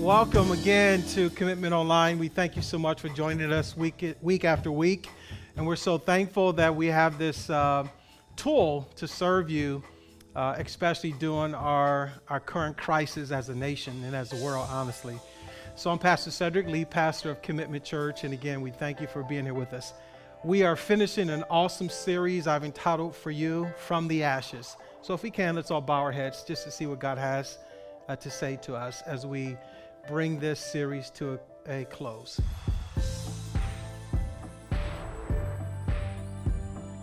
welcome again to Commitment Online. We thank you so much for joining us week, week after week. And we're so thankful that we have this uh, tool to serve you, uh, especially during our, our current crisis as a nation and as a world, honestly. So I'm Pastor Cedric, lead pastor of Commitment Church. And again, we thank you for being here with us. We are finishing an awesome series I've entitled for you, From the Ashes. So if we can, let's all bow our heads just to see what God has uh, to say to us as we bring this series to a, a close.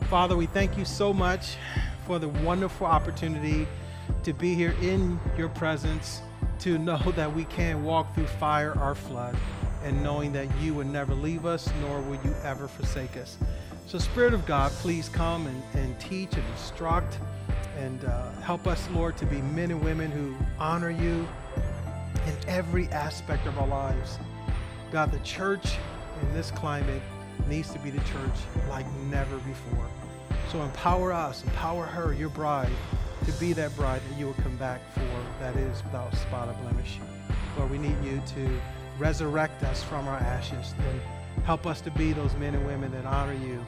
Father, we thank you so much for the wonderful opportunity to be here in your presence, to know that we can walk through fire or flood, and knowing that you will never leave us, nor will you ever forsake us. So, Spirit of God, please come and, and teach and instruct and uh, help us, Lord, to be men and women who honor you in every aspect of our lives. God, the church in this climate needs to be the church like never before. So empower us, empower her, your bride, to be that bride that you will come back for that is without spot or blemish. Lord, we need you to resurrect us from our ashes and help us to be those men and women that honor you,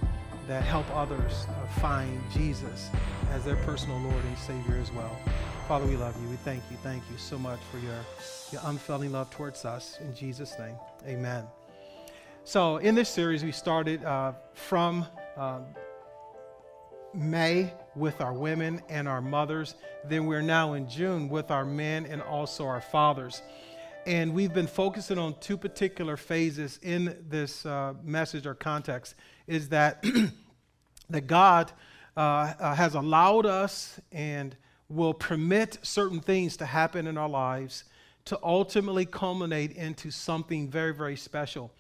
that help others find Jesus as their personal Lord and Savior as well. Father, we love you. We thank you. Thank you so much for your, your unfailing love towards us. In Jesus' name, amen. So, in this series, we started uh, from uh, May with our women and our mothers. Then we're now in June with our men and also our fathers. And we've been focusing on two particular phases in this uh, message or context is that, that God uh, uh, has allowed us and will permit certain things to happen in our lives to ultimately culminate into something very, very special.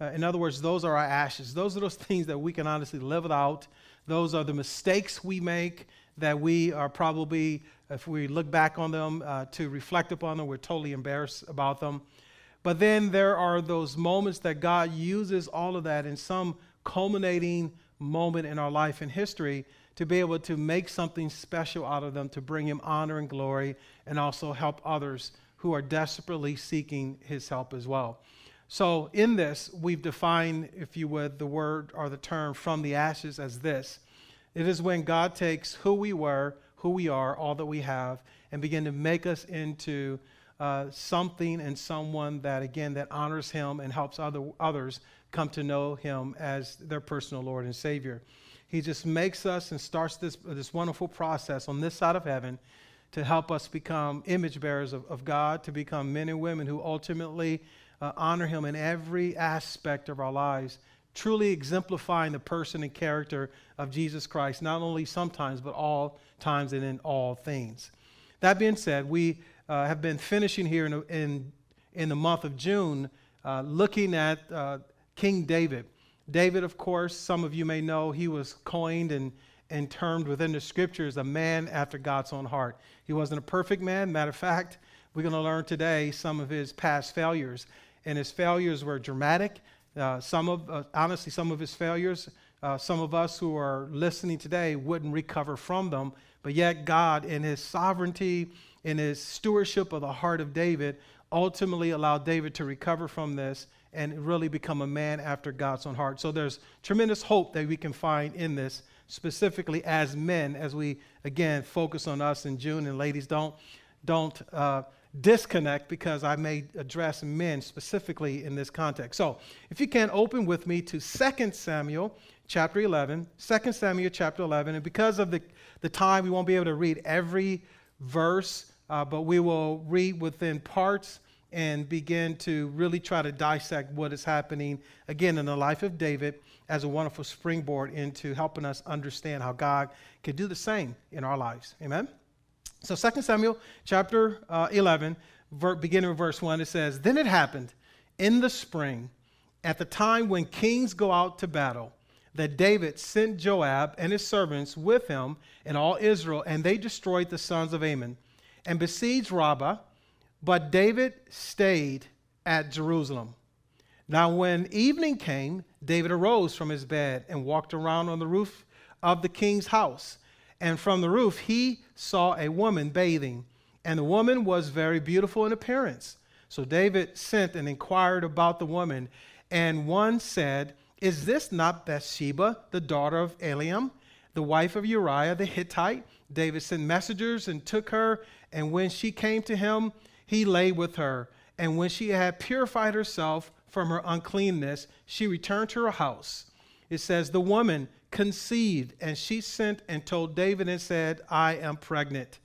Uh, in other words, those are our ashes. Those are those things that we can honestly live without. Those are the mistakes we make that we are probably, if we look back on them uh, to reflect upon them, we're totally embarrassed about them. But then there are those moments that God uses all of that in some culminating moment in our life and history to be able to make something special out of them to bring him honor and glory and also help others who are desperately seeking his help as well. So, in this, we've defined, if you would, the word or the term from the ashes as this it is when God takes who we were, who we are, all that we have, and begin to make us into uh, something and someone that, again, that honors him and helps other, others come to know him as their personal Lord and Savior. He just makes us and starts this, this wonderful process on this side of heaven to help us become image bearers of, of God, to become men and women who ultimately uh, honor Him in every aspect of our lives, truly exemplifying the person and character of Jesus Christ, not only sometimes, but all times and in all things. That being said, we uh, have been finishing here in, in, in the month of June uh, looking at uh, King David. David, of course, some of you may know, he was coined and, and termed within the scriptures a man after God's own heart. He wasn't a perfect man. Matter of fact, we're going to learn today some of his past failures. And his failures were dramatic. Uh, some of, uh, honestly, some of his failures, uh, some of us who are listening today wouldn't recover from them. But yet, God, in his sovereignty, in his stewardship of the heart of David, ultimately allowed David to recover from this and really become a man after God's own heart. So there's tremendous hope that we can find in this, specifically as men, as we again focus on us in June. And ladies, don't don't uh, disconnect because I may address men specifically in this context. So if you can open with me to 2 Samuel chapter 11, 2 Samuel chapter 11, and because of the, the time, we won't be able to read every verse, uh, but we will read within parts and begin to really try to dissect what is happening again in the life of David as a wonderful springboard into helping us understand how God can do the same in our lives. Amen. So 2 Samuel chapter uh, 11, ver- beginning with verse 1, it says, Then it happened in the spring, at the time when kings go out to battle, that David sent Joab and his servants with him and all Israel, and they destroyed the sons of Ammon and besieged Rabbah but David stayed at Jerusalem. Now, when evening came, David arose from his bed and walked around on the roof of the king's house. And from the roof, he saw a woman bathing. And the woman was very beautiful in appearance. So David sent and inquired about the woman, and one said, Is this not Bathsheba, the daughter of Eliam, the wife of Uriah the Hittite? David sent messengers and took her, and when she came to him, he lay with her. And when she had purified herself from her uncleanness, she returned to her house. It says, The woman conceived, and she sent and told David and said, I am pregnant.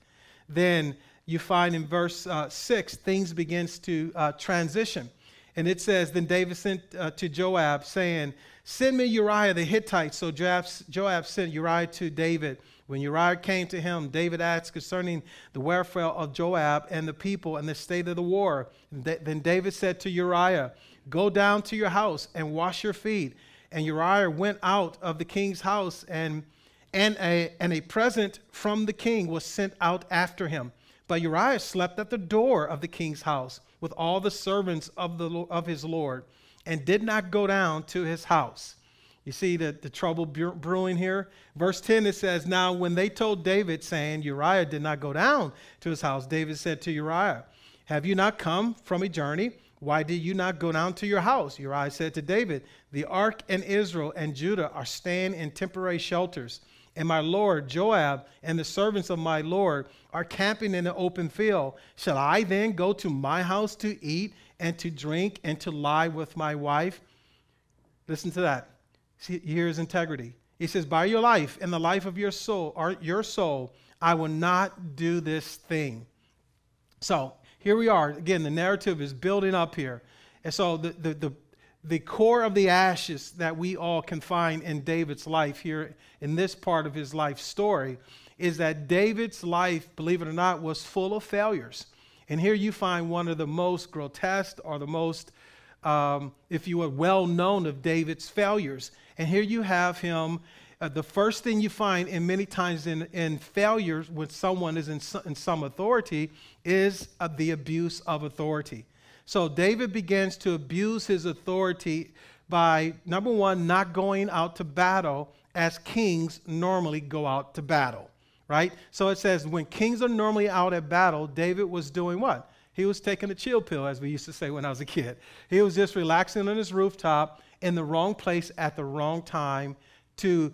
Then you find in verse uh, 6, things begins to uh, transition. And it says, Then David sent uh, to Joab, saying, Send me Uriah the Hittite. So Joab, Joab sent Uriah to David. When Uriah came to him, David asked concerning the welfare of Joab and the people and the state of the war. Then David said to Uriah, Go down to your house and wash your feet. And Uriah went out of the king's house, and, and, a, and a present from the king was sent out after him. But Uriah slept at the door of the king's house with all the servants of, the, of his Lord, and did not go down to his house. You see the, the trouble brewing here? Verse 10 it says, Now when they told David, saying, Uriah did not go down to his house, David said to Uriah, Have you not come from a journey? Why did you not go down to your house? Uriah said to David, The ark and Israel and Judah are staying in temporary shelters. And my Lord Joab and the servants of my Lord are camping in the open field. Shall I then go to my house to eat and to drink and to lie with my wife? Listen to that. See, here's integrity. He says, By your life and the life of your soul, or your soul, I will not do this thing. So here we are. Again, the narrative is building up here. And so the, the, the, the core of the ashes that we all can find in David's life here in this part of his life story is that David's life, believe it or not, was full of failures. And here you find one of the most grotesque or the most, um, if you will, well known of David's failures. And here you have him. Uh, the first thing you find, in many times in, in failures when someone is in, in some authority, is uh, the abuse of authority. So David begins to abuse his authority by, number one, not going out to battle as kings normally go out to battle, right? So it says when kings are normally out at battle, David was doing what? He was taking a chill pill, as we used to say when I was a kid. He was just relaxing on his rooftop in the wrong place at the wrong time to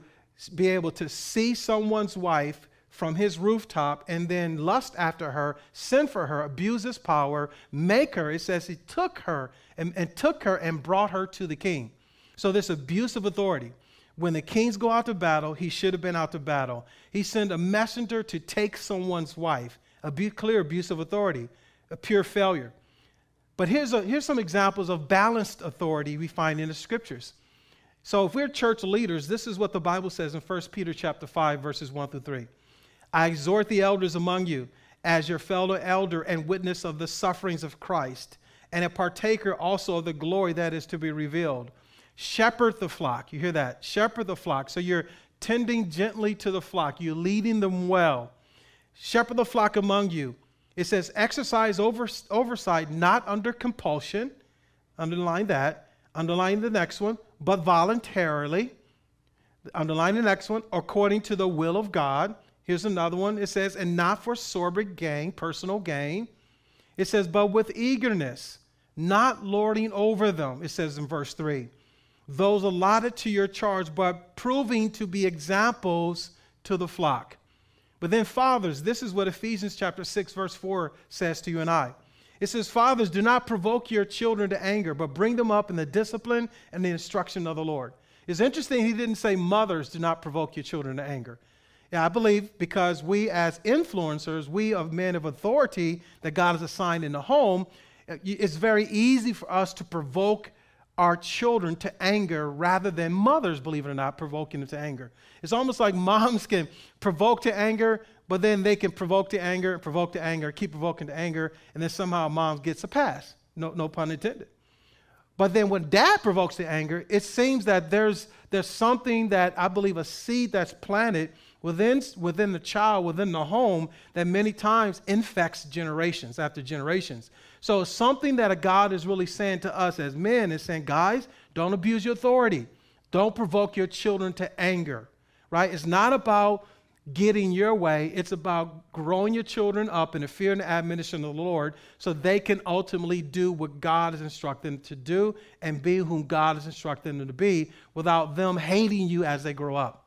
be able to see someone's wife from his rooftop and then lust after her, send for her, abuse his power, make her. It says he took her and, and took her and brought her to the king. So, this abuse of authority. When the kings go out to battle, he should have been out to battle. He sent a messenger to take someone's wife, a clear abuse of authority, a pure failure. But here's, a, here's some examples of balanced authority we find in the scriptures. So if we're church leaders, this is what the Bible says in 1 Peter chapter 5, verses 1 through 3. I exhort the elders among you as your fellow elder and witness of the sufferings of Christ, and a partaker also of the glory that is to be revealed. Shepherd the flock. You hear that? Shepherd the flock. So you're tending gently to the flock, you're leading them well. Shepherd the flock among you it says, exercise over, oversight not under compulsion. Underline that. Underline the next one, but voluntarily. Underline the next one, according to the will of God. Here's another one. It says, and not for sordid gain, personal gain. It says, but with eagerness, not lording over them. It says in verse 3. Those allotted to your charge, but proving to be examples to the flock. But then, fathers, this is what Ephesians chapter 6, verse 4 says to you and I. It says, Fathers, do not provoke your children to anger, but bring them up in the discipline and the instruction of the Lord. It's interesting he didn't say, Mothers, do not provoke your children to anger. Yeah, I believe because we, as influencers, we of men of authority that God has assigned in the home, it's very easy for us to provoke our children to anger rather than mothers, believe it or not, provoking them to anger. It's almost like moms can provoke to anger, but then they can provoke to anger, provoke to anger, keep provoking to anger, and then somehow mom gets a pass. No, no pun intended. But then when dad provokes to anger, it seems that there's, there's something that I believe a seed that's planted within, within the child, within the home, that many times infects generations after generations. So something that a God is really saying to us as men is saying, guys, don't abuse your authority. Don't provoke your children to anger, right? It's not about getting your way. It's about growing your children up in the fear and admonition of the Lord so they can ultimately do what God has instructed them to do and be whom God has instructed them to be without them hating you as they grow up.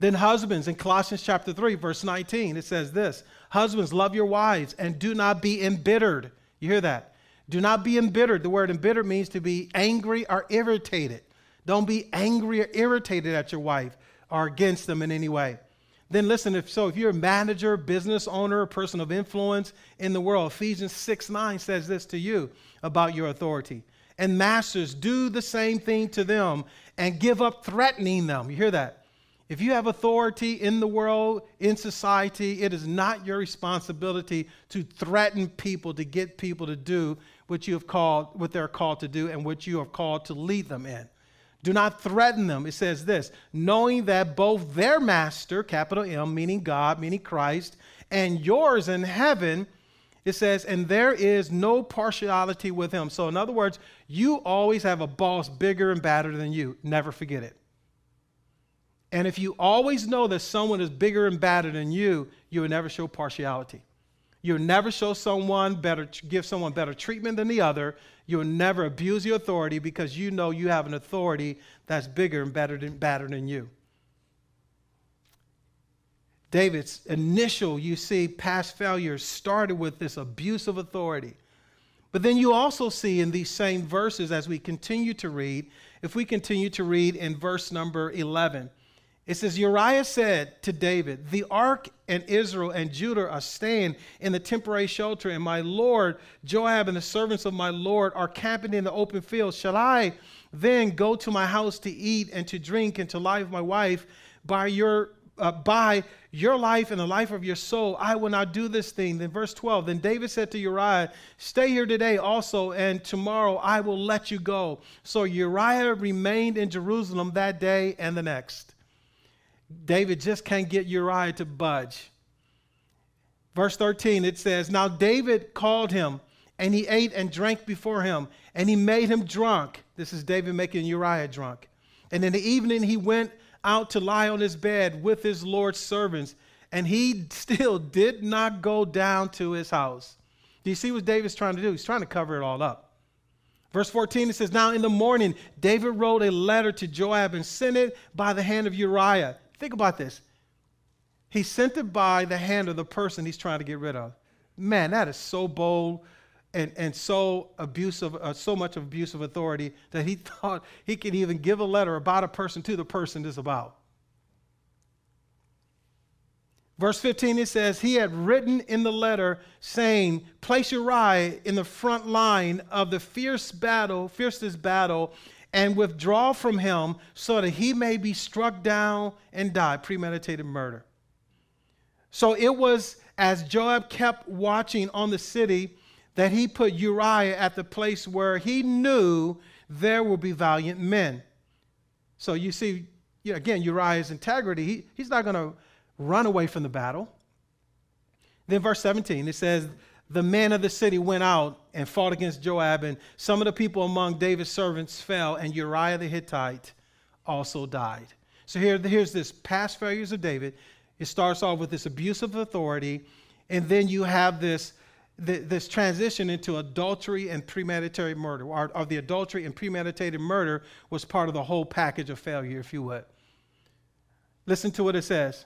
Then, husbands, in Colossians chapter 3, verse 19, it says this Husbands, love your wives and do not be embittered. You hear that? Do not be embittered. The word embittered means to be angry or irritated. Don't be angry or irritated at your wife or against them in any way. Then listen, if so, if you're a manager, business owner, a person of influence in the world, Ephesians 6 9 says this to you about your authority. And masters, do the same thing to them and give up threatening them. You hear that? If you have authority in the world, in society, it is not your responsibility to threaten people, to get people to do what you have called, what they're called to do, and what you have called to lead them in. Do not threaten them. It says this knowing that both their master, capital M, meaning God, meaning Christ, and yours in heaven, it says, and there is no partiality with him. So, in other words, you always have a boss bigger and badder than you. Never forget it. And if you always know that someone is bigger and badder than you, you will never show partiality. You'll never show someone better, give someone better treatment than the other. You'll never abuse your authority because you know you have an authority that's bigger and better than, better than you. David's initial, you see, past failures started with this abuse of authority. But then you also see in these same verses as we continue to read, if we continue to read in verse number 11, it says, Uriah said to David, The ark and Israel and Judah are staying in the temporary shelter, and my Lord Joab and the servants of my Lord are camping in the open field. Shall I then go to my house to eat and to drink and to lie with my wife by your uh, by your life and the life of your soul, I will not do this thing. Then, verse 12, then David said to Uriah, Stay here today also, and tomorrow I will let you go. So Uriah remained in Jerusalem that day and the next. David just can't get Uriah to budge. Verse 13, it says, Now David called him, and he ate and drank before him, and he made him drunk. This is David making Uriah drunk. And in the evening, he went out to lie on his bed with his Lord's servants, and he still did not go down to his house. Do you see what David's trying to do? He's trying to cover it all up. Verse 14, it says, Now in the morning, David wrote a letter to Joab and sent it by the hand of Uriah. Think about this. He sent it by the hand of the person he's trying to get rid of. Man, that is so bold and, and so abusive, uh, so much of abusive authority that he thought he could even give a letter about a person to the person this about. Verse 15, it says, He had written in the letter saying, Place Uriah in the front line of the fierce battle, fiercest battle, and withdraw from him so that he may be struck down and die. Premeditated murder. So it was as Joab kept watching on the city that he put Uriah at the place where he knew there will be valiant men. So you see, again, Uriah's integrity, he, he's not going to run away from the battle. Then, verse 17, it says, the men of the city went out and fought against Joab, and some of the people among David's servants fell, and Uriah the Hittite also died. So here, here's this past failures of David. It starts off with this abuse of authority, and then you have this, this transition into adultery and premeditated murder, or, or the adultery and premeditated murder was part of the whole package of failure, if you would. Listen to what it says.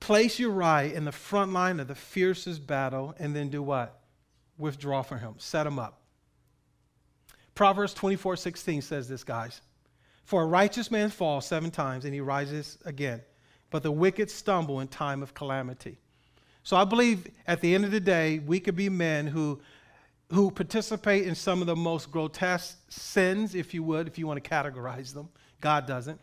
Place Uriah in the front line of the fiercest battle and then do what? Withdraw from him. Set him up. Proverbs 24 16 says this, guys. For a righteous man falls seven times and he rises again, but the wicked stumble in time of calamity. So I believe at the end of the day, we could be men who, who participate in some of the most grotesque sins, if you would, if you want to categorize them. God doesn't.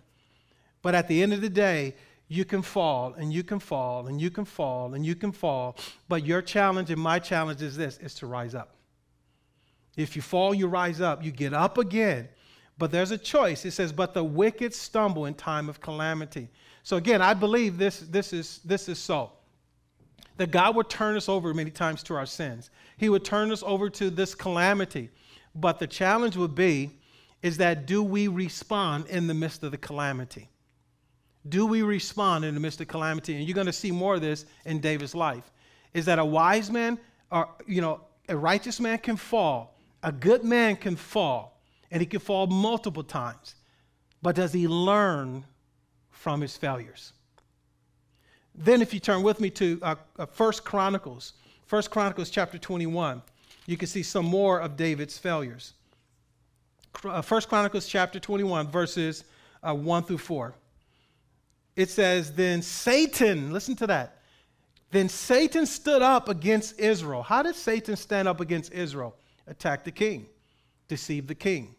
But at the end of the day, you can fall and you can fall and you can fall and you can fall. But your challenge and my challenge is this is to rise up. If you fall, you rise up. You get up again. But there's a choice. It says, but the wicked stumble in time of calamity. So again, I believe this, this, is, this is so. That God would turn us over many times to our sins. He would turn us over to this calamity. But the challenge would be is that do we respond in the midst of the calamity? Do we respond in the midst of calamity? And you're going to see more of this in David's life. Is that a wise man or, you know, a righteous man can fall, a good man can fall, and he can fall multiple times. But does he learn from his failures? Then, if you turn with me to uh, uh, First Chronicles, First Chronicles chapter 21, you can see some more of David's failures. Uh, First Chronicles chapter 21, verses uh, 1 through 4. It says, Then Satan, listen to that. Then Satan stood up against Israel. How did Satan stand up against Israel? Attack the king, deceive the king.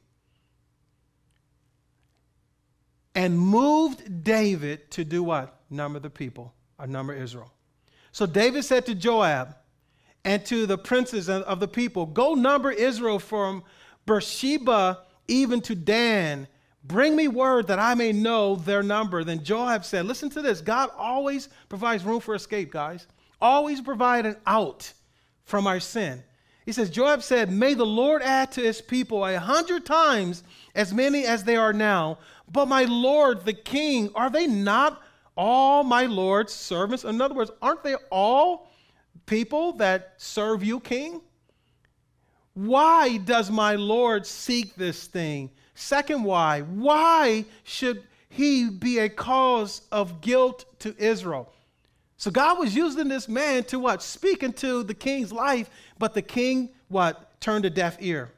And moved David to do what? Number the people, or number Israel. So David said to Joab and to the princes of the people, Go number Israel from Beersheba even to Dan Bring me word that I may know their number. Then Joab said, Listen to this. God always provides room for escape, guys. Always provide an out from our sin. He says, Joab said, May the Lord add to his people a hundred times as many as they are now. But my Lord, the king, are they not all my Lord's servants? In other words, aren't they all people that serve you, king? Why does my Lord seek this thing? Second, why? Why should he be a cause of guilt to Israel? So God was using this man to what? Speak into the king's life, but the king, what? Turned a deaf ear.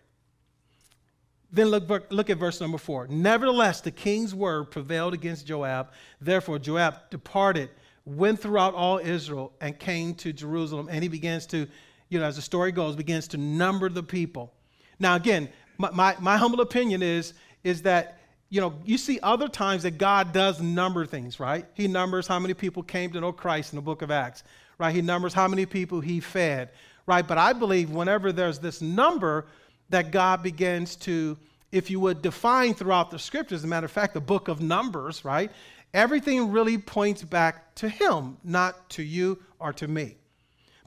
Then look, look at verse number four. Nevertheless, the king's word prevailed against Joab. Therefore, Joab departed, went throughout all Israel, and came to Jerusalem. And he begins to, you know, as the story goes, begins to number the people. Now, again, my, my, my humble opinion is, is that, you know, you see other times that God does number things, right? He numbers how many people came to know Christ in the book of Acts, right? He numbers how many people he fed, right? But I believe whenever there's this number that God begins to, if you would define throughout the scriptures, as a matter of fact, the book of Numbers, right? Everything really points back to him, not to you or to me.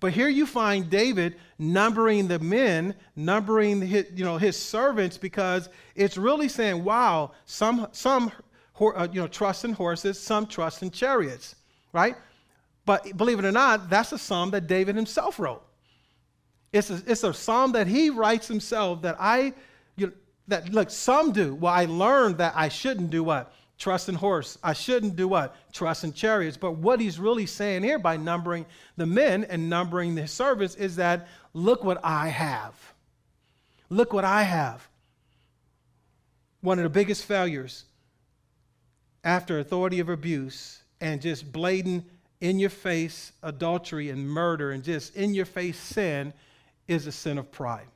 But here you find David numbering the men, numbering his, you know, his servants, because it's really saying, wow, some, some uh, you know, trust in horses, some trust in chariots, right? But believe it or not, that's a psalm that David himself wrote. It's a, it's a psalm that he writes himself that I, you know, that look, some do. Well, I learned that I shouldn't do what? Trust in horse. I shouldn't do what? Trust in chariots. But what he's really saying here by numbering the men and numbering the servants is that look what I have. Look what I have. One of the biggest failures after authority of abuse and just blatant in your face adultery and murder and just in your face sin is a sin of pride.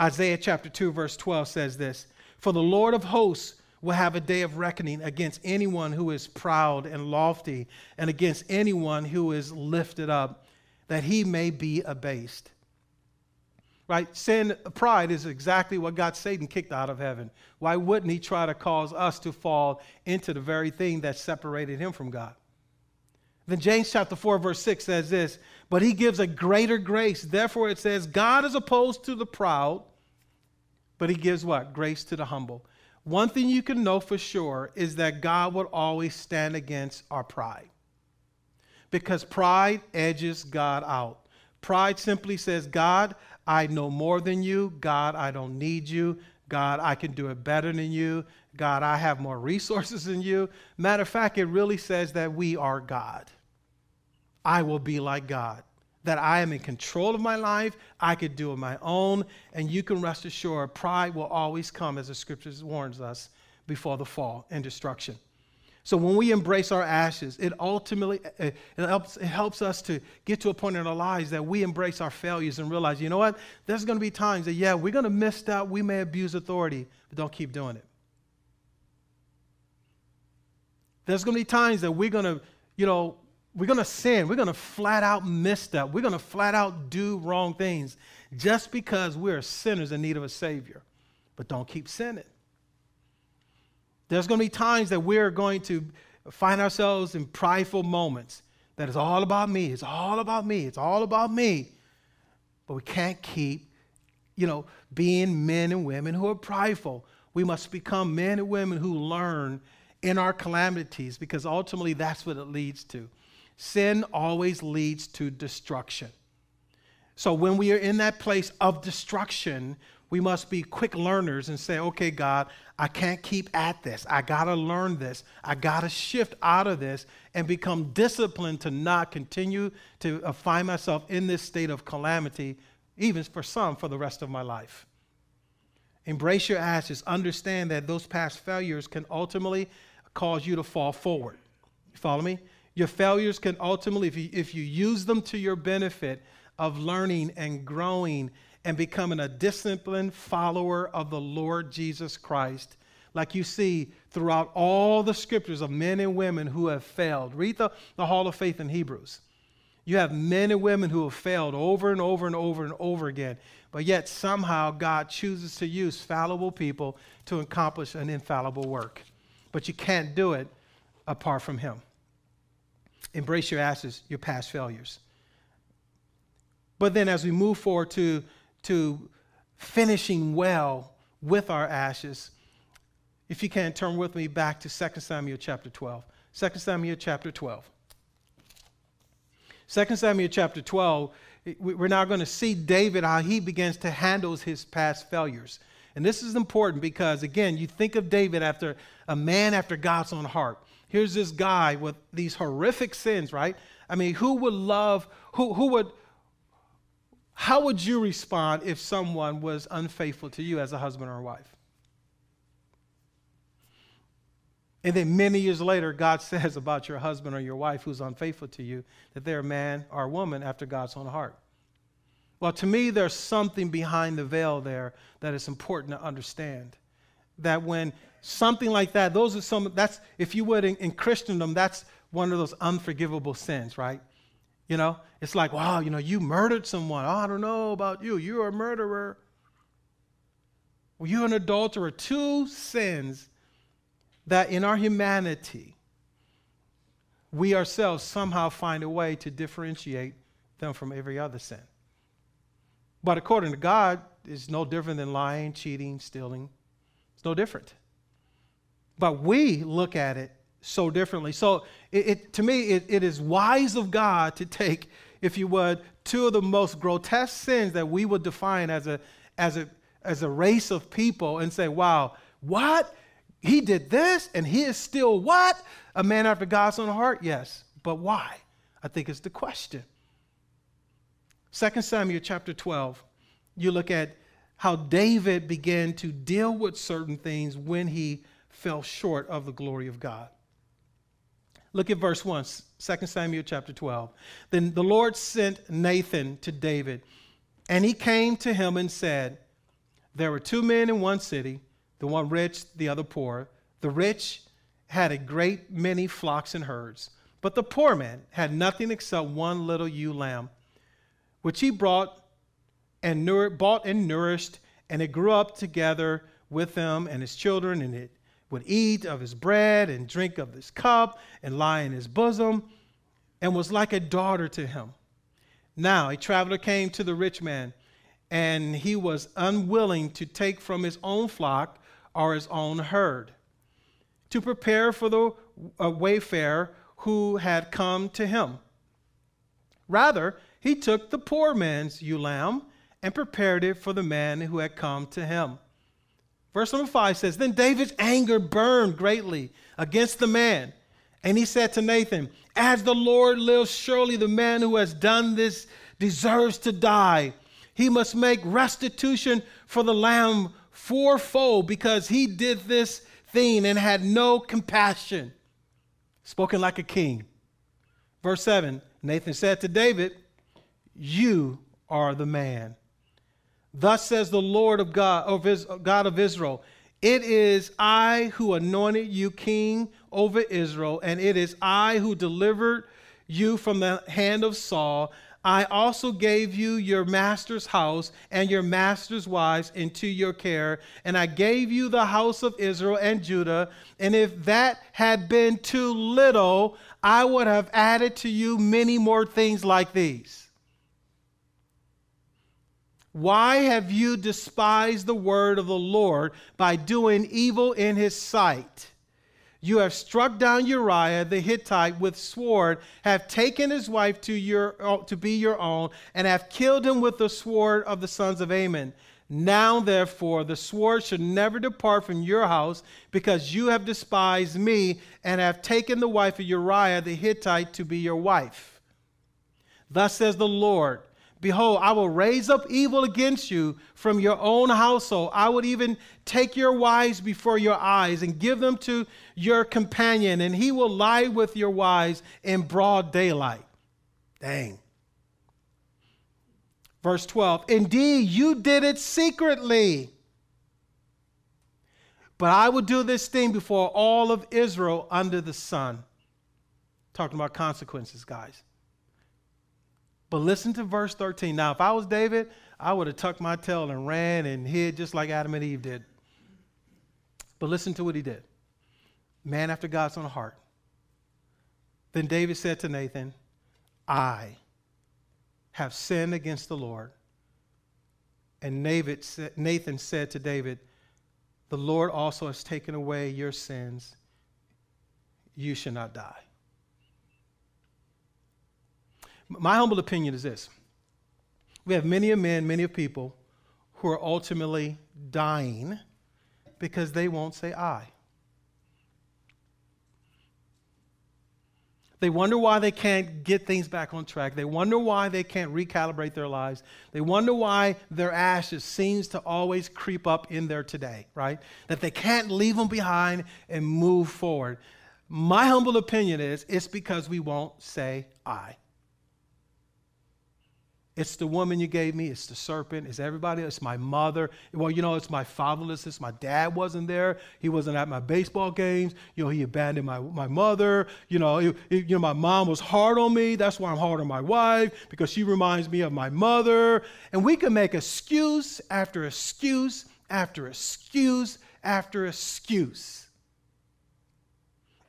Isaiah chapter 2, verse 12 says this For the Lord of hosts will have a day of reckoning against anyone who is proud and lofty and against anyone who is lifted up, that he may be abased. Right? Sin, pride is exactly what got Satan kicked out of heaven. Why wouldn't he try to cause us to fall into the very thing that separated him from God? Then James chapter 4, verse 6 says this, but he gives a greater grace. Therefore, it says, God is opposed to the proud, but he gives what? Grace to the humble. One thing you can know for sure is that God will always stand against our pride. Because pride edges God out. Pride simply says, God, I know more than you. God, I don't need you. God, I can do it better than you. God, I have more resources than you. Matter of fact, it really says that we are God. I will be like God that I am in control of my life, I could do it my own, and you can rest assured pride will always come, as the scriptures warns us, before the fall and destruction. So when we embrace our ashes, it ultimately it helps, it helps us to get to a point in our lives that we embrace our failures and realize, you know what? There's going to be times that, yeah, we're going to miss out. We may abuse authority, but don't keep doing it. There's going to be times that we're going to, you know, we're going to sin. We're going to flat out misstep. We're going to flat out do wrong things just because we're sinners in need of a Savior. But don't keep sinning. There's going to be times that we're going to find ourselves in prideful moments that it's all about me. It's all about me. It's all about me. But we can't keep, you know, being men and women who are prideful. We must become men and women who learn in our calamities because ultimately that's what it leads to. Sin always leads to destruction. So when we are in that place of destruction, we must be quick learners and say, okay, God, I can't keep at this. I got to learn this. I got to shift out of this and become disciplined to not continue to uh, find myself in this state of calamity, even for some, for the rest of my life. Embrace your ashes. Understand that those past failures can ultimately cause you to fall forward. You follow me? Your failures can ultimately, if you, if you use them to your benefit of learning and growing and becoming a disciplined follower of the Lord Jesus Christ, like you see throughout all the scriptures of men and women who have failed. Read the, the Hall of Faith in Hebrews. You have men and women who have failed over and over and over and over again, but yet somehow God chooses to use fallible people to accomplish an infallible work. But you can't do it apart from Him. Embrace your asses, your past failures. But then as we move forward to to finishing well with our ashes. If you can, turn with me back to 2 Samuel chapter 12. 2 Samuel chapter 12. 2 Samuel chapter 12, we're now going to see David, how he begins to handle his past failures. And this is important because, again, you think of David after a man after God's own heart. Here's this guy with these horrific sins, right? I mean, who would love, who, who would, how would you respond if someone was unfaithful to you as a husband or a wife? And then many years later, God says about your husband or your wife who's unfaithful to you that they're a man or a woman after God's own heart. Well, to me, there's something behind the veil there that is important to understand. That when something like that, those are some, that's, if you would, in, in Christendom, that's one of those unforgivable sins, right? You know, it's like, wow, you know, you murdered someone. Oh, I don't know about you. You're a murderer. Well, you're an adulterer. Two sins that in our humanity, we ourselves somehow find a way to differentiate them from every other sin. But according to God, it's no different than lying, cheating, stealing. It's no different. But we look at it so differently. So, it, it to me, it, it is wise of God to take, if you would, two of the most grotesque sins that we would define as a, as a, as a race of people and say, wow, what? He did this and he is still what? A man after God's own heart? Yes. But why? I think it's the question. 2 Samuel chapter 12, you look at how David began to deal with certain things when he fell short of the glory of God. Look at verse 1, 2 Samuel chapter 12. Then the Lord sent Nathan to David, and he came to him and said, There were two men in one city, the one rich, the other poor. The rich had a great many flocks and herds, but the poor man had nothing except one little ewe lamb, which he brought and nour- bought and nourished, and it grew up together with him and his children, and it would eat of his bread and drink of his cup and lie in his bosom and was like a daughter to him. Now, a traveler came to the rich man, and he was unwilling to take from his own flock or his own herd to prepare for the uh, wayfarer who had come to him. Rather, he took the poor man's ewe lamb and prepared it for the man who had come to him. Verse number five says, Then David's anger burned greatly against the man. And he said to Nathan, As the Lord lives, surely the man who has done this deserves to die. He must make restitution for the lamb fourfold because he did this thing and had no compassion. Spoken like a king. Verse 7 Nathan said to David, You are the man. Thus says the Lord of God of God of Israel, it is I who anointed you king over Israel, and it is I who delivered you from the hand of Saul. I also gave you your master's house and your master's wives into your care, and I gave you the house of Israel and Judah. And if that had been too little, I would have added to you many more things like these. Why have you despised the word of the Lord by doing evil in his sight? You have struck down Uriah the Hittite with sword, have taken his wife to, your, uh, to be your own, and have killed him with the sword of the sons of Ammon. Now, therefore, the sword should never depart from your house, because you have despised me and have taken the wife of Uriah the Hittite to be your wife. Thus says the Lord Behold, I will raise up evil against you from your own household. I would even take your wives before your eyes and give them to your companion, and he will lie with your wives in broad daylight. Dang. Verse 12 Indeed, you did it secretly. But I will do this thing before all of Israel under the sun. Talking about consequences, guys. But listen to verse 13. Now, if I was David, I would have tucked my tail and ran and hid just like Adam and Eve did. But listen to what he did. Man after God's own heart. Then David said to Nathan, I have sinned against the Lord. And Nathan said to David, The Lord also has taken away your sins. You shall not die. My humble opinion is this we have many of men, many of people who are ultimately dying because they won't say I. They wonder why they can't get things back on track. They wonder why they can't recalibrate their lives. They wonder why their ashes seems to always creep up in there today, right? That they can't leave them behind and move forward. My humble opinion is it's because we won't say I. It's the woman you gave me. It's the serpent. It's everybody. It's my mother. Well, you know, it's my fatherlessness. My dad wasn't there. He wasn't at my baseball games. You know, he abandoned my, my mother. You know, it, it, you know, my mom was hard on me. That's why I'm hard on my wife because she reminds me of my mother. And we can make excuse after excuse after excuse after excuse.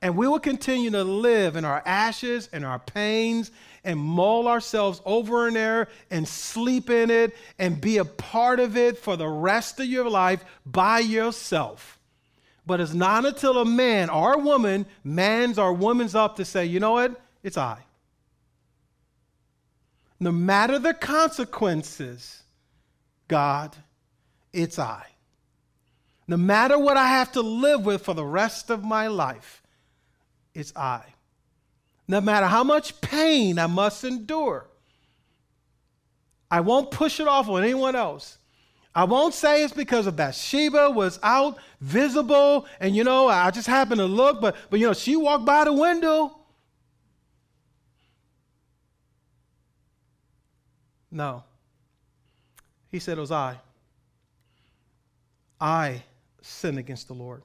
And we will continue to live in our ashes and our pains and mull ourselves over in there and sleep in it and be a part of it for the rest of your life by yourself. But it's not until a man or a woman man's or woman's up to say, you know what? It's I. No matter the consequences, God, it's I. No matter what I have to live with for the rest of my life, it's I no matter how much pain I must endure. I won't push it off on anyone else. I won't say it's because of Bathsheba was out visible and you know I just happened to look, but but you know she walked by the window. No. He said it was I. I sinned against the Lord.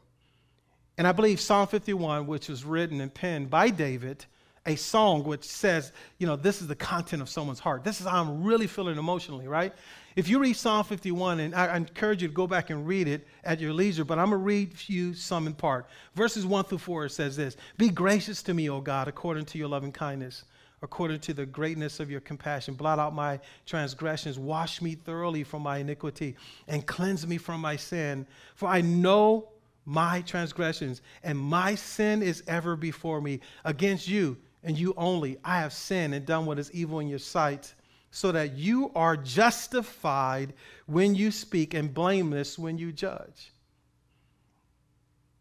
And I believe Psalm 51, which was written and penned by David, a song which says, you know, this is the content of someone's heart. This is how I'm really feeling emotionally, right? If you read Psalm 51, and I, encourage you to go back and read it at your leisure, but I'm going to read you some in part. Verses 1 through 4 it says this Be gracious to me, O God, according to your loving kindness, according to the greatness of your compassion. Blot out my transgressions, wash me thoroughly from my iniquity, and cleanse me from my sin. For I know my transgressions, and my sin is ever before me. Against you, and you only, I have sinned and done what is evil in your sight, so that you are justified when you speak and blameless when you judge.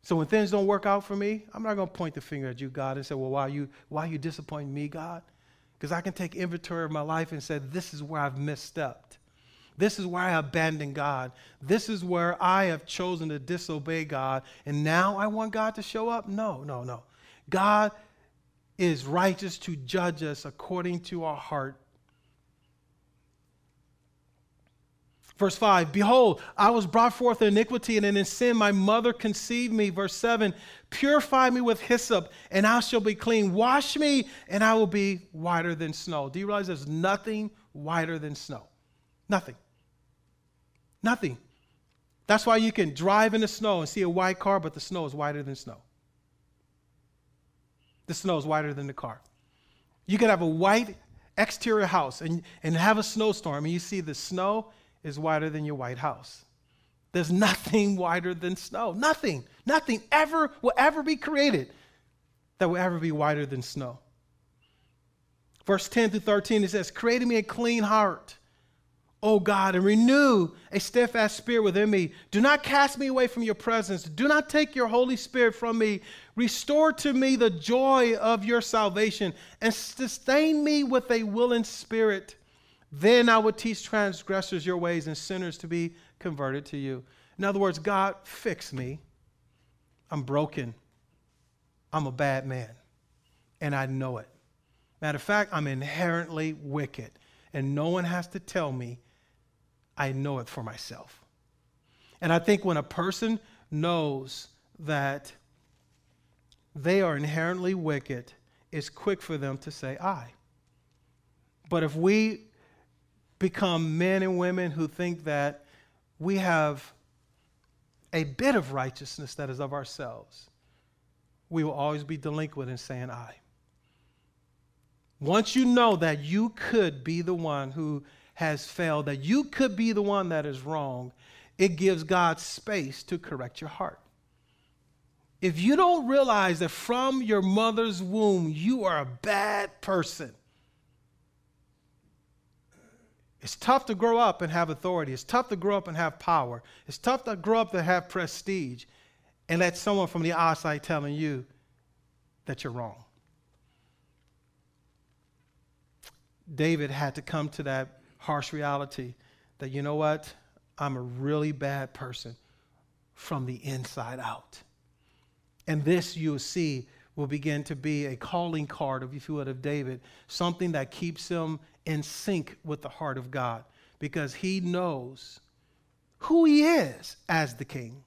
So when things don't work out for me, I'm not going to point the finger at you, God, and say, well, why are you, why are you disappointing me, God? Because I can take inventory of my life and say, this is where I've misstepped. This is where I abandoned God. This is where I have chosen to disobey God. And now I want God to show up? No, no, no. God is righteous to judge us according to our heart. Verse 5 Behold, I was brought forth in iniquity, and in sin my mother conceived me. Verse 7 Purify me with hyssop, and I shall be clean. Wash me, and I will be whiter than snow. Do you realize there's nothing whiter than snow? Nothing. Nothing. That's why you can drive in the snow and see a white car, but the snow is whiter than snow. The snow is whiter than the car. You could have a white exterior house and, and have a snowstorm, and you see the snow is whiter than your white house. There's nothing whiter than snow. Nothing, nothing ever will ever be created that will ever be whiter than snow. Verse 10 through 13, it says, Create in me a clean heart, O God, and renew a steadfast spirit within me. Do not cast me away from your presence. Do not take your Holy Spirit from me. Restore to me the joy of your salvation and sustain me with a willing spirit. Then I will teach transgressors your ways and sinners to be converted to you. In other words, God, fix me. I'm broken. I'm a bad man. And I know it. Matter of fact, I'm inherently wicked. And no one has to tell me I know it for myself. And I think when a person knows that they are inherently wicked, it's quick for them to say, I. But if we become men and women who think that we have a bit of righteousness that is of ourselves, we will always be delinquent in saying I. Once you know that you could be the one who has failed, that you could be the one that is wrong, it gives God space to correct your heart. If you don't realize that from your mother's womb you are a bad person, it's tough to grow up and have authority. It's tough to grow up and have power. It's tough to grow up to have prestige and let someone from the outside telling you that you're wrong. David had to come to that harsh reality that, you know what? I'm a really bad person from the inside out. And this you'll see will begin to be a calling card of, if you would, of David, something that keeps him in sync with the heart of God because he knows who he is as the king,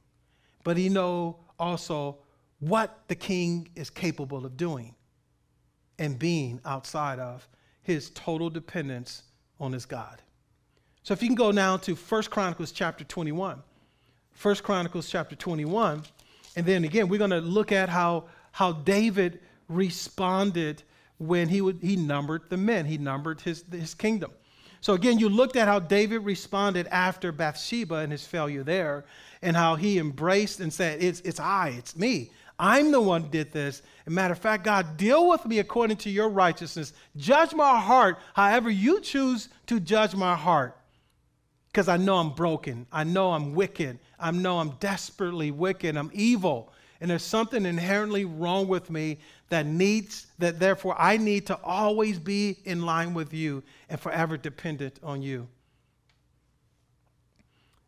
but he know also what the king is capable of doing and being outside of his total dependence on his God. So if you can go now to 1 Chronicles chapter 21. 1 Chronicles chapter 21 and then again, we're going to look at how, how David responded when he, would, he numbered the men, he numbered his, his kingdom. So again, you looked at how David responded after Bathsheba and his failure there, and how he embraced and said, It's, it's I, it's me. I'm the one did this. And matter of fact, God, deal with me according to your righteousness. Judge my heart however you choose to judge my heart because I know I'm broken. I know I'm wicked. I know I'm desperately wicked. I'm evil. And there's something inherently wrong with me that needs, that therefore I need to always be in line with you and forever dependent on you.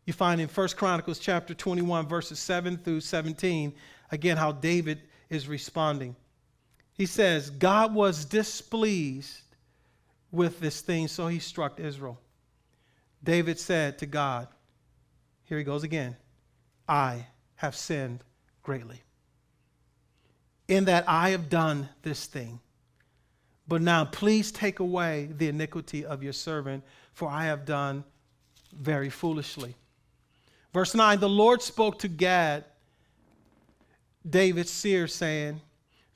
You find in 1 Chronicles chapter 21, verses 7 through 17, again, how David is responding. He says, God was displeased with this thing, so he struck Israel. David said to God, here he goes again, I have sinned greatly. In that I have done this thing. But now please take away the iniquity of your servant, for I have done very foolishly. Verse 9 The Lord spoke to Gad, David's seer, saying,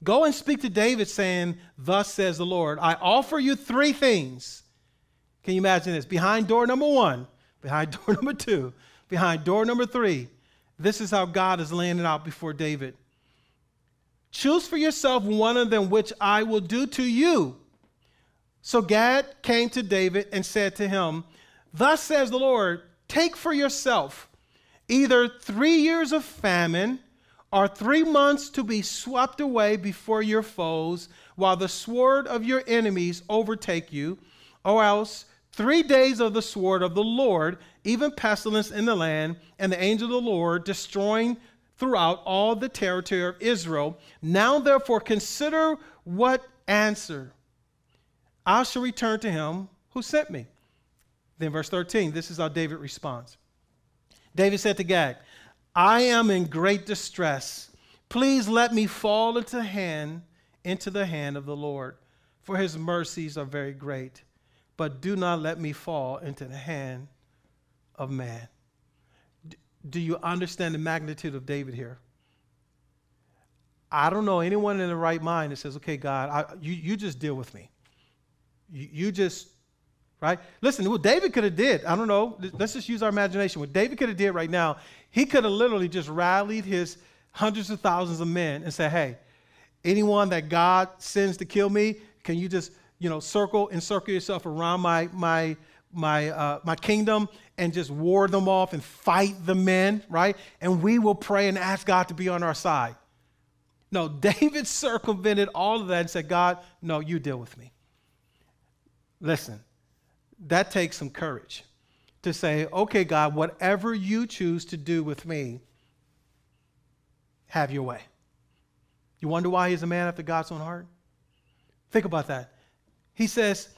Go and speak to David, saying, Thus says the Lord, I offer you three things can you imagine this? Behind door number one, behind door number two, behind door number three, this is how God is laying it out before David. Choose for yourself one of them which I will do to you. So Gad came to David and said to him, Thus says the Lord, take for yourself either three years of famine or three months to be swept away before your foes while the sword of your enemies overtake you, or else Three days of the sword of the Lord, even pestilence in the land, and the angel of the Lord destroying throughout all the territory of Israel. Now, therefore, consider what answer I shall return to him who sent me. Then, verse 13, this is how David responds. David said to Gad, I am in great distress. Please let me fall into hand into the hand of the Lord, for his mercies are very great but do not let me fall into the hand of man. do you understand the magnitude of David here? I don't know anyone in the right mind that says, okay, God, I, you, you just deal with me. You, you just, right? Listen, what David could have did, I don't know, let's just use our imagination. What David could have did right now, he could have literally just rallied his hundreds of thousands of men and said, hey, anyone that God sends to kill me, can you just, you know, circle, encircle yourself around my, my, my, uh, my kingdom and just ward them off and fight the men, right? And we will pray and ask God to be on our side. No, David circumvented all of that and said, God, no, you deal with me. Listen, that takes some courage to say, okay, God, whatever you choose to do with me, have your way. You wonder why he's a man after God's own heart? Think about that. He says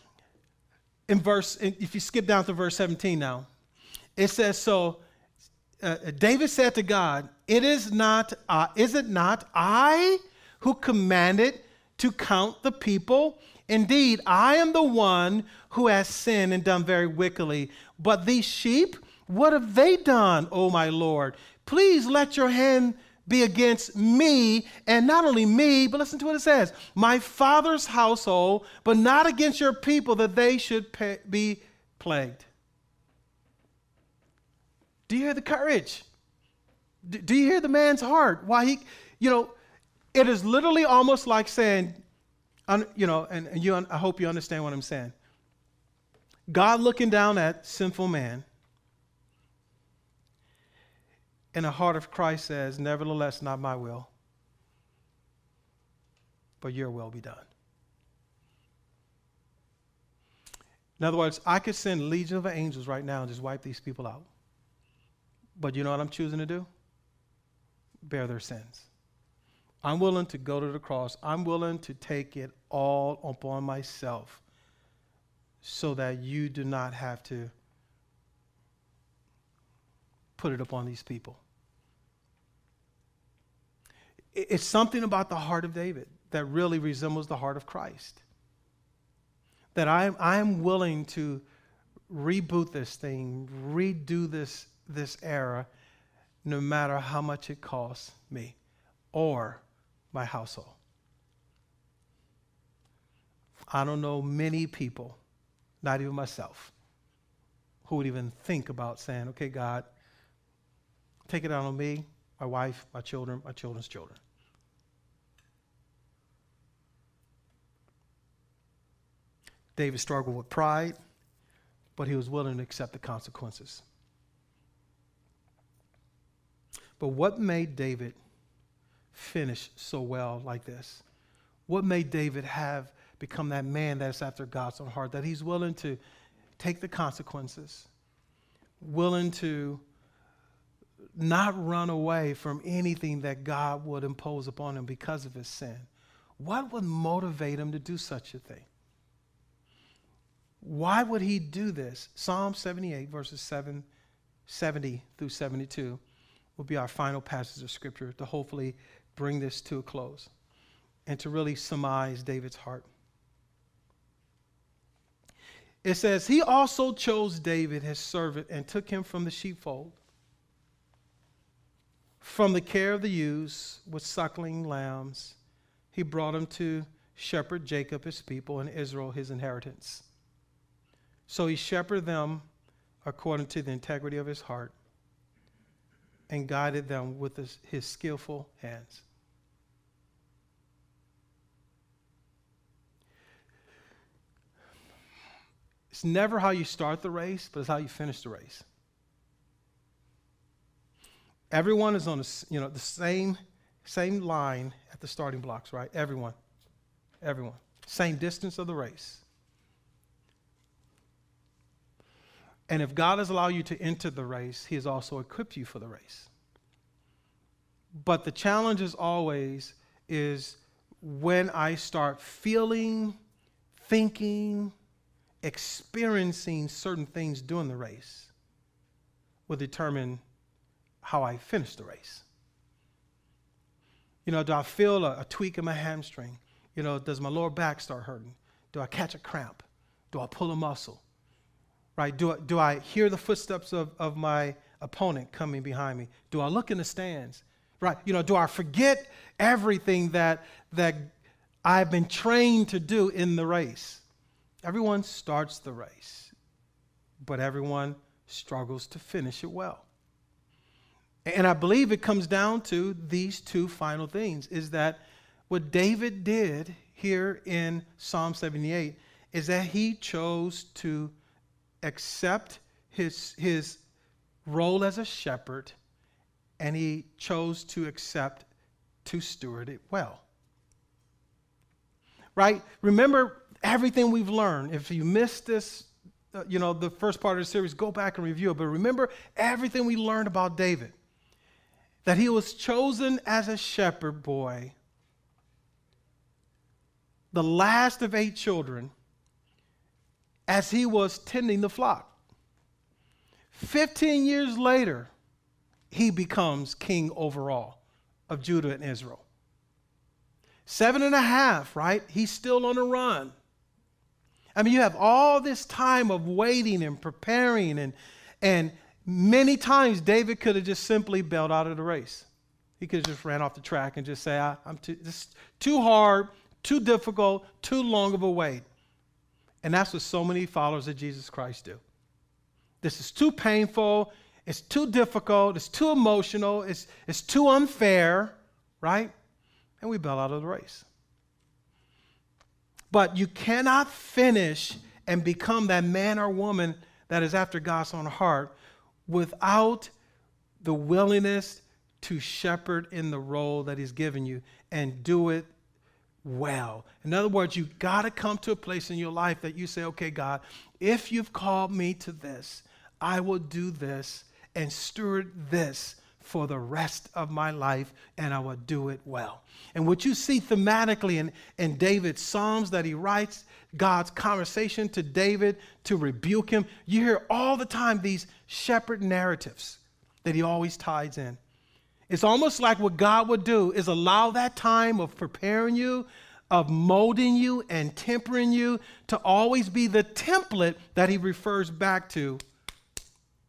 in verse, if you skip down to verse 17 now, it says, So uh, David said to God, It is not, uh, is it not I who commanded to count the people? Indeed, I am the one who has sinned and done very wickedly. But these sheep, what have they done, O my Lord? Please let your hand be against me, and not only me, but listen to what it says my father's household, but not against your people, that they should pay, be plagued. Do you hear the courage? Do you hear the man's heart? Why he, you know, it is literally almost like saying, you know, and, you, I hope you understand what I'm saying. God looking down at sinful man, and the heart of Christ says, Nevertheless, not my will, but your will be done. In other words, I could send legions of angels right now and just wipe these people out. But you know what I'm choosing to do? Bear their sins. I'm willing to go to the cross. I'm willing to take it all upon myself so that you do not have to put it upon these people. It's something about the heart of David that really resembles the heart of Christ. That I'm, I'm willing to reboot this thing, redo this, this era, no matter how much it costs me or my household. I don't know many people, not even myself, who would even think about saying, okay, God, take it out on me, my wife, my children, my children's children. David struggled with pride, but he was willing to accept the consequences. But what made David finish so well like this? What made David have become that man that's after God's own heart? That he's willing to take the consequences, willing to not run away from anything that God would impose upon him because of his sin. What would motivate him to do such a thing? Why would he do this? Psalm 78, verses 7, 70 through 72 will be our final passage of scripture to hopefully bring this to a close and to really surmise David's heart. It says, He also chose David, his servant, and took him from the sheepfold, from the care of the ewes with suckling lambs. He brought him to shepherd Jacob, his people, and Israel, his inheritance. So he shepherded them according to the integrity of his heart and guided them with his, his skillful hands. It's never how you start the race, but it's how you finish the race. Everyone is on the, you know, the same, same line at the starting blocks, right? Everyone. Everyone. Same distance of the race. And if God has allowed you to enter the race, He has also equipped you for the race. But the challenge is always is when I start feeling, thinking, experiencing certain things during the race will determine how I finish the race. You know, do I feel a, a tweak in my hamstring? You know, does my lower back start hurting? Do I catch a cramp? Do I pull a muscle? Right? Do, do I hear the footsteps of, of my opponent coming behind me? Do I look in the stands? Right? You know, do I forget everything that, that I've been trained to do in the race? Everyone starts the race. but everyone struggles to finish it well. And I believe it comes down to these two final things is that what David did here in Psalm 78 is that he chose to accept his, his role as a shepherd and he chose to accept to steward it well. Right? Remember everything we've learned. If you missed this, uh, you know, the first part of the series, go back and review it. But remember everything we learned about David that he was chosen as a shepherd boy, the last of eight children, as he was tending the flock. 15 years later, he becomes king over all of Judah and Israel. Seven and a half, right? He's still on the run. I mean, you have all this time of waiting and preparing, and, and many times David could have just simply bailed out of the race. He could have just ran off the track and just say, I, am too, this too hard, too difficult, too long of a wait. And that's what so many followers of Jesus Christ do. This is too painful. It's too difficult. It's too emotional. It's, it's too unfair, right? And we bail out of the race. But you cannot finish and become that man or woman that is after God's own heart without the willingness to shepherd in the role that He's given you and do it well. In other words, you got to come to a place in your life that you say, okay, God, if you've called me to this, I will do this and steward this for the rest of my life, and I will do it well. And what you see thematically in, in David's Psalms that he writes, God's conversation to David to rebuke him, you hear all the time these shepherd narratives that he always ties in. It's almost like what God would do is allow that time of preparing you, of molding you and tempering you to always be the template that he refers back to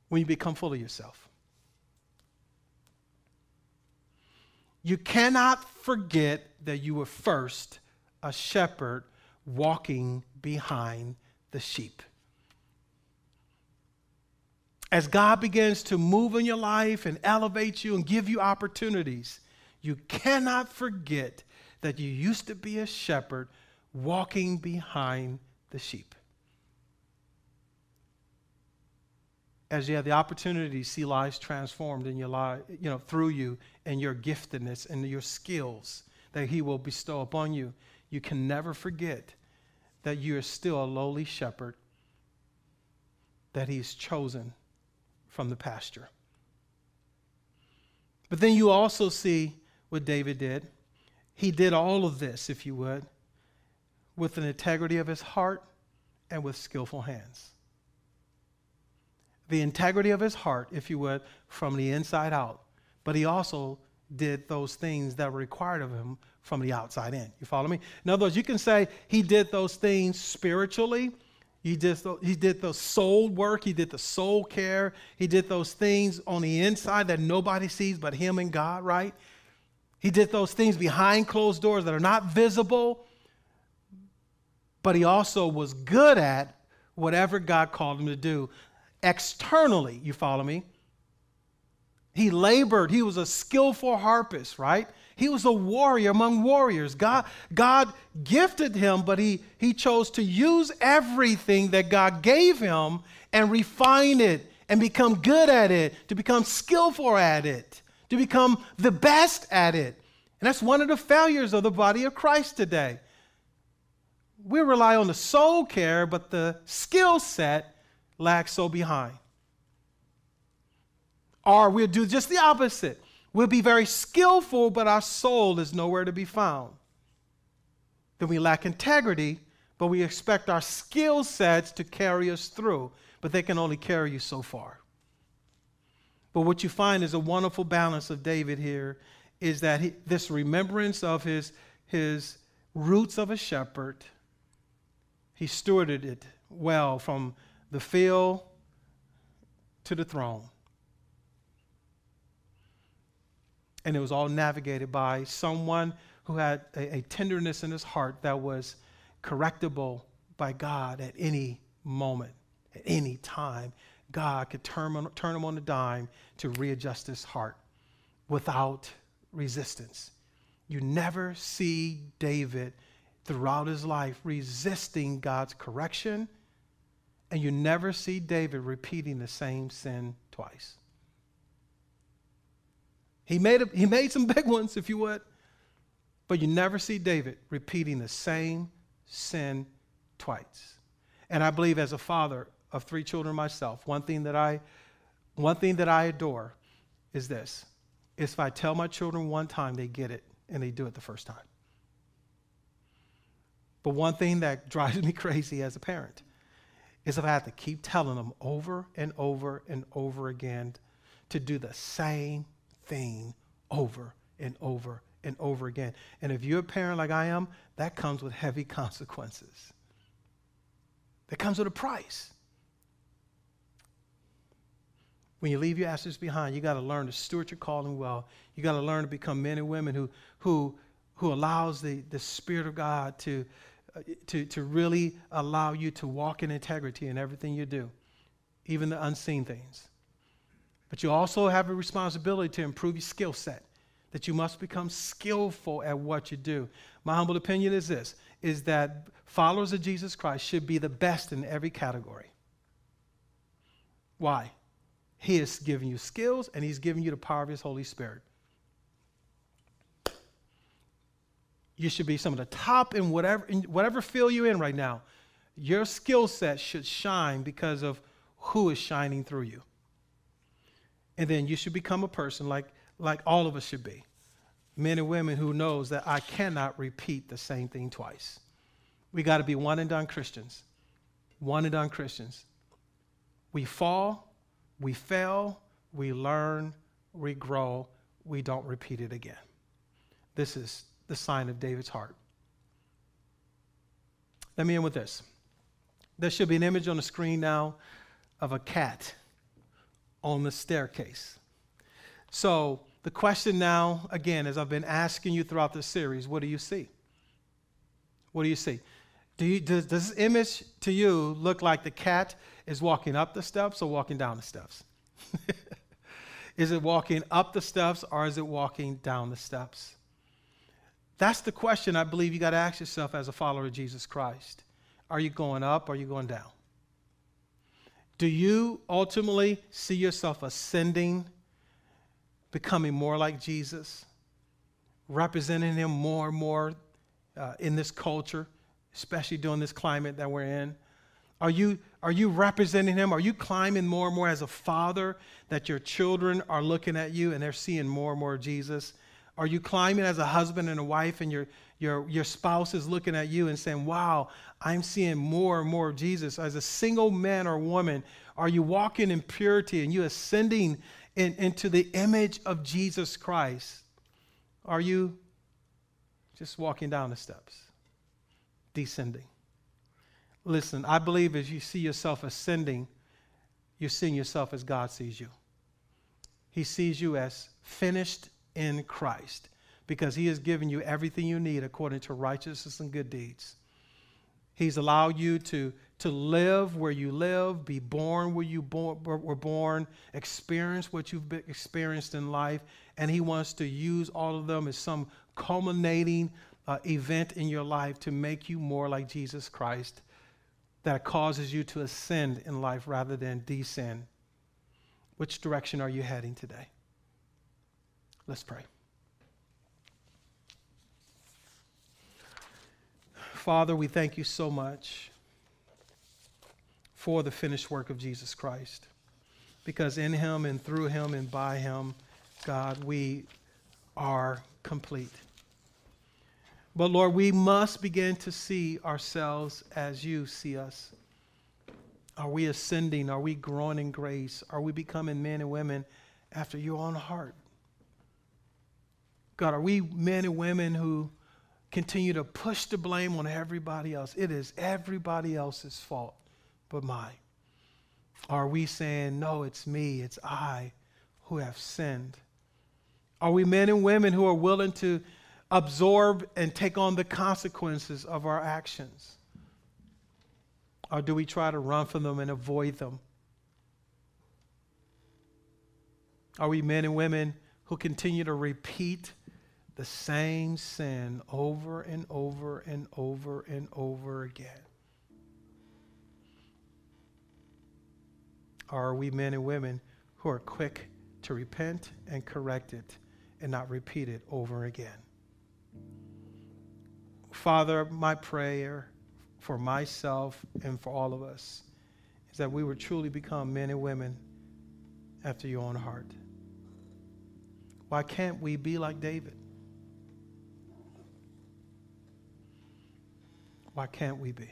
when you become full of yourself. You cannot forget that you were first a shepherd walking behind the sheep. As God begins to move in your life and elevate you and give you opportunities, you cannot forget that you used to be a shepherd walking behind the sheep. as you have the opportunity to see lives transformed in your life, you know, through you and your giftedness and your skills that He will bestow upon you, you can never forget that you are still a lowly shepherd that He's chosen from the pasture. But then you also see what David did. He did all of this, if you would, with an integrity of his heart and with skillful hands the integrity of his heart, if you would, from the inside out. But he also did those things that were required of him from the outside in. You follow me? In other words, you can say he did those things spiritually. He did, he did the soul work. He did the soul care. He did those things on the inside that nobody sees but him and God, right? He did those things behind closed doors that are not visible. But he also was good at whatever God called him to do externally. You follow me? He labored. He was a skillful harpist, right? He was a warrior among warriors. God, God gifted him, but he, he chose to use everything that God gave him and refine it and become good at it, to become skillful at it, to become the best at it. And that's one of the failures of the body of Christ today. We rely on the soul care, but the skill set lags so behind. Or we'll do just the opposite. We'll be very skillful, but our soul is nowhere to be found. Then we lack integrity, but we expect our skill sets to carry us through, but they can only carry you so far. But what you find is a wonderful balance of David here is that he, this remembrance of his, his roots of a shepherd, he stewarded it well from the field to the throne. And it was all navigated by someone who had a, a, tenderness in his heart that was correctable by God at any moment. at any time, God could turn, turn him on a dime to readjust his heart without resistance. You never see David throughout his life resisting God's correction, and you never see David repeating the same sin twice. He made, a, he made some big ones, if you would, but you never see David repeating the same sin twice. And I believe as a father of three children myself, one thing that I, one thing that I adore is this. Is if I tell my children one time, they get it and they do it the first time. But one thing that drives me crazy as a parent is if I have to keep telling them over and over and over again to do the same thing over and over and over again. And if you're a parent like I am, that comes with heavy consequences. That comes with a price. When you leave your assets behind, you got to learn to steward your calling well. You got to learn to become men and women who, who, who allows the, the Spirit of God to, uh, to, to really allow you to walk in integrity in everything you do, even the unseen things. But you also have a responsibility to improve your skill set, that you must become skillful at what you do. My humble opinion is this, is that followers of Jesus Christ should be the best in every category. Why? He has given you skills and He's given you the power of His Holy Spirit. You should be some of the top in whatever, in whatever field you're in right now. Your skill set should shine because of who is shining through you. And then you should become a person like, like all of us should be. Men and women who knows that I cannot repeat the same thing twice. We got to be one and done Christians. One and done Christians. We fall, we fail, we learn, we grow, we don't repeat it again. This is the sign of David's heart. Let me end with this. There should be an image on the screen now of a cat on the staircase. So, the question now, again, as I've been asking you throughout this series, what do you see? What do you see? Do you, does, does this image to you look like the cat is walking up the steps or walking down the steps? is it walking up the steps or is it walking down the steps? That's the question I believe you got to ask yourself as a follower of Jesus Christ. Are you going up or are you going down? Do you ultimately see yourself ascending, becoming more like Jesus, representing Him more and more uh, in this culture, especially during this climate that we're in? Are you, are you representing Him? Are you climbing more and more as a father that your children are looking at you and they're seeing more and more of Jesus? Are you climbing as a husband and a wife and your, your, your spouse is looking at you and saying, Wow, I'm seeing more and more of Jesus? As a single man or woman, are you walking in purity and you ascending in, into the image of Jesus Christ? Are you just walking down the steps, descending? Listen, I believe as you see yourself ascending, you're seeing yourself as God sees you. He sees you as finished in Christ because he has given you everything you need according to righteousness and good deeds. He's allowed you to, to live where you live, be born where you were born, experience what you've experienced in life, and he wants to use all of them as some culminating uh, event in your life to make you more like Jesus Christ that causes you to ascend in life rather than descend. Which direction are you heading today? Let's pray. Father, we thank you so much for the finished work of Jesus Christ. Because in him and through him and by him, God, we are complete. But Lord, we must begin to see ourselves as you see us. Are we ascending? Are we growing in grace? Are we becoming men and women after your own heart? God, are we men and women who continue to push the blame on everybody else? It is everybody else's fault but mine. Are we saying, no, it's me, it's I who have sinned? Are we men and women who are willing to absorb and take on the consequences of our actions? Or do we try to run from them and avoid them? Are we men and women who continue to repeat the same sin over and over and over and over again? Or are we men and women who are quick to repent and correct it and not repeat it over again? Father, my prayer for myself and for all of us is that we would truly become men and women after your own heart. Why can't we be like David? Why can't we be?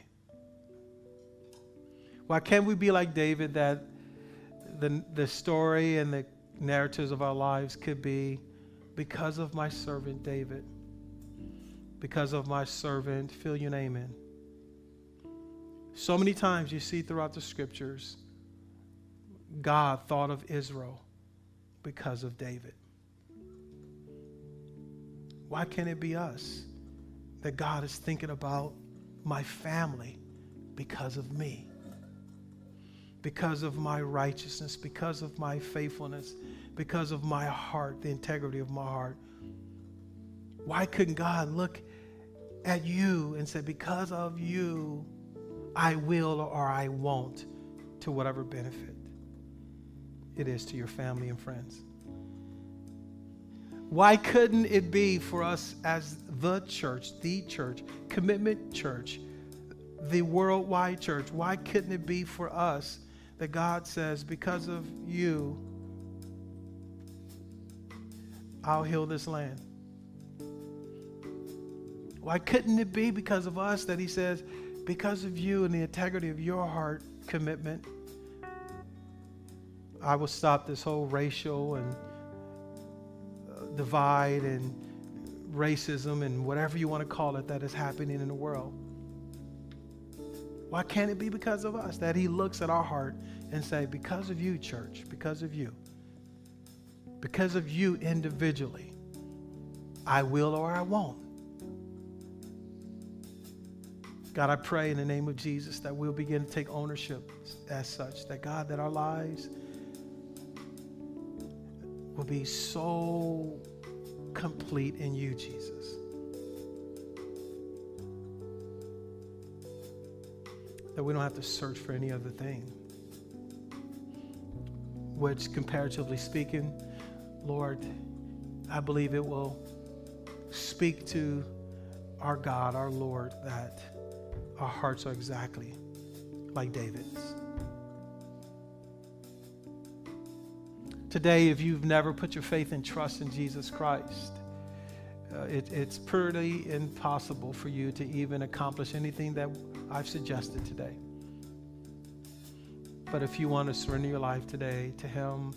Why can't we be like David that the, the story and the narratives of our lives could be because of my servant David, because of my servant, fill your name in. So many times you see throughout the scriptures, God thought of Israel because of David. Why can't it be us that God is thinking about my family because of me? Because of my righteousness, because of my faithfulness, because of my heart, the integrity of my heart. Why couldn't God look at you and say, Because of you, I will or I won't, to whatever benefit it is to your family and friends? Why couldn't it be for us as the church, the church, commitment church, the worldwide church? Why couldn't it be for us that God says, because of you, I'll heal this land? Why couldn't it be because of us that He says, because of you and the integrity of your heart commitment, I will stop this whole racial and divide and racism and whatever you want to call it that is happening in the world. Why can't it be because of us that he looks at our heart and say, because of you, church, because of you, because of you individually, I will or I won't. God, I pray in the name of Jesus that we'll begin to take ownership as such, that God, that our lives will be so complete in you, Jesus. That we don't have to search for any other thing. Which, comparatively speaking, Lord, I believe it will speak to our God, our Lord, that our hearts are exactly like David's. Today, if you've never put your faith and trust in Jesus Christ, uh, it, it's pretty impossible for you to even accomplish anything that I've suggested today. But if you want to surrender your life today to Him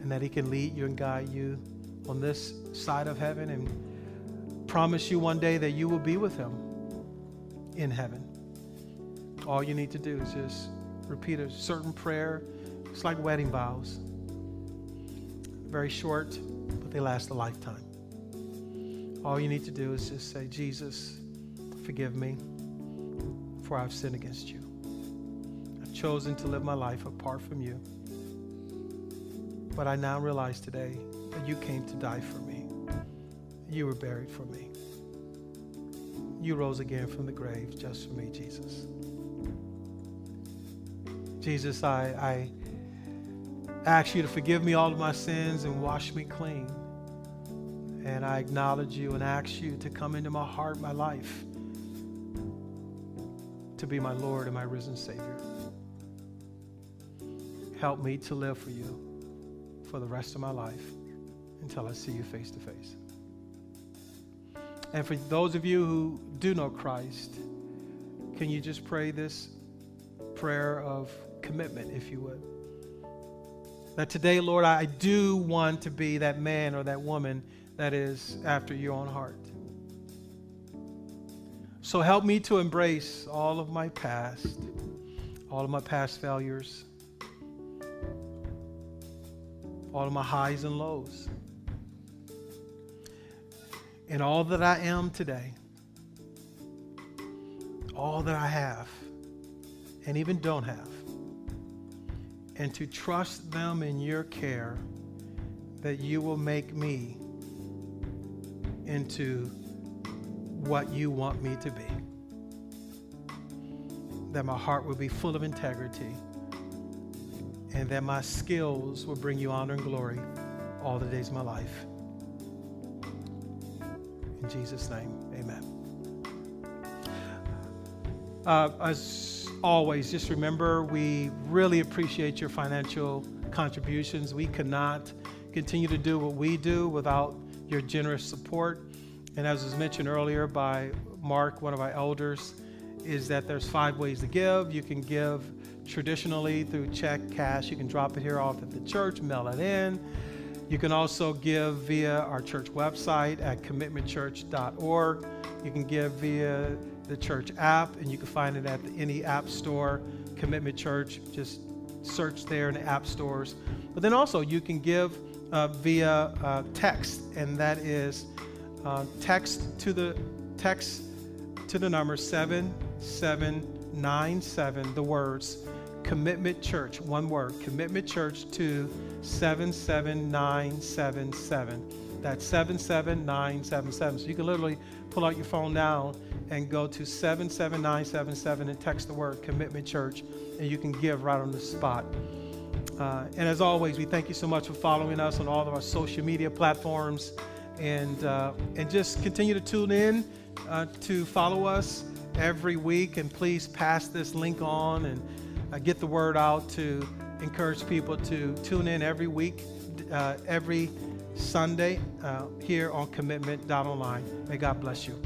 and that He can lead you and guide you on this side of heaven and promise you one day that you will be with Him in heaven, all you need to do is just repeat a certain prayer. It's like wedding vows very short, but they last a lifetime. All you need to do is just say, Jesus, forgive me, for I've sinned against you. I've chosen to live my life apart from you. But I now realize today that you came to die for me. You were buried for me. You rose again from the grave just for me, Jesus. Jesus, I, I ask you to forgive me all of my sins and wash me clean. And I acknowledge you and ask you to come into my heart, my life, to be my Lord and my risen Savior. Help me to live for you for the rest of my life until I see you face to face. And for those of you who do know Christ, can you just pray this prayer of commitment, if you would? That today, Lord, I do want to be that man or that woman that is after your own heart. So help me to embrace all of my past, all of my past failures, all of my highs and lows, and all that I am today, all that I have and even don't have, and to trust them in your care, that you will make me into what you want me to be. That my heart will be full of integrity, and that my skills will bring you honor and glory all the days of my life. In Jesus' name, Uh, as always, just remember we really appreciate your financial contributions. We cannot continue to do what we do without your generous support. And as was mentioned earlier by Mark, one of our elders, is that there's five ways to give. You can give traditionally through check, cash. You can drop it here off at the church, mail it in. You can also give via our church website at commitmentchurch.org. You can give via the church app, and you can find it at the, any app store, Commitment Church. Just search there in the app stores. But then also, you can give uh, via uh, text, and that is uh, text to the text to the number 7797, the words Commitment Church, one word, Commitment Church to 77977. That's 77977. So you can literally pull out your phone now and go to 77977 and text the word Commitment Church, and you can give right on the spot. Uh, and as always, we thank you so much for following us on all of our social media platforms, and uh, and just continue to tune in uh, to follow us every week. And please pass this link on and uh, get the word out to encourage people to tune in every week, uh, every Sunday uh, here on Commitment Online. May God bless you.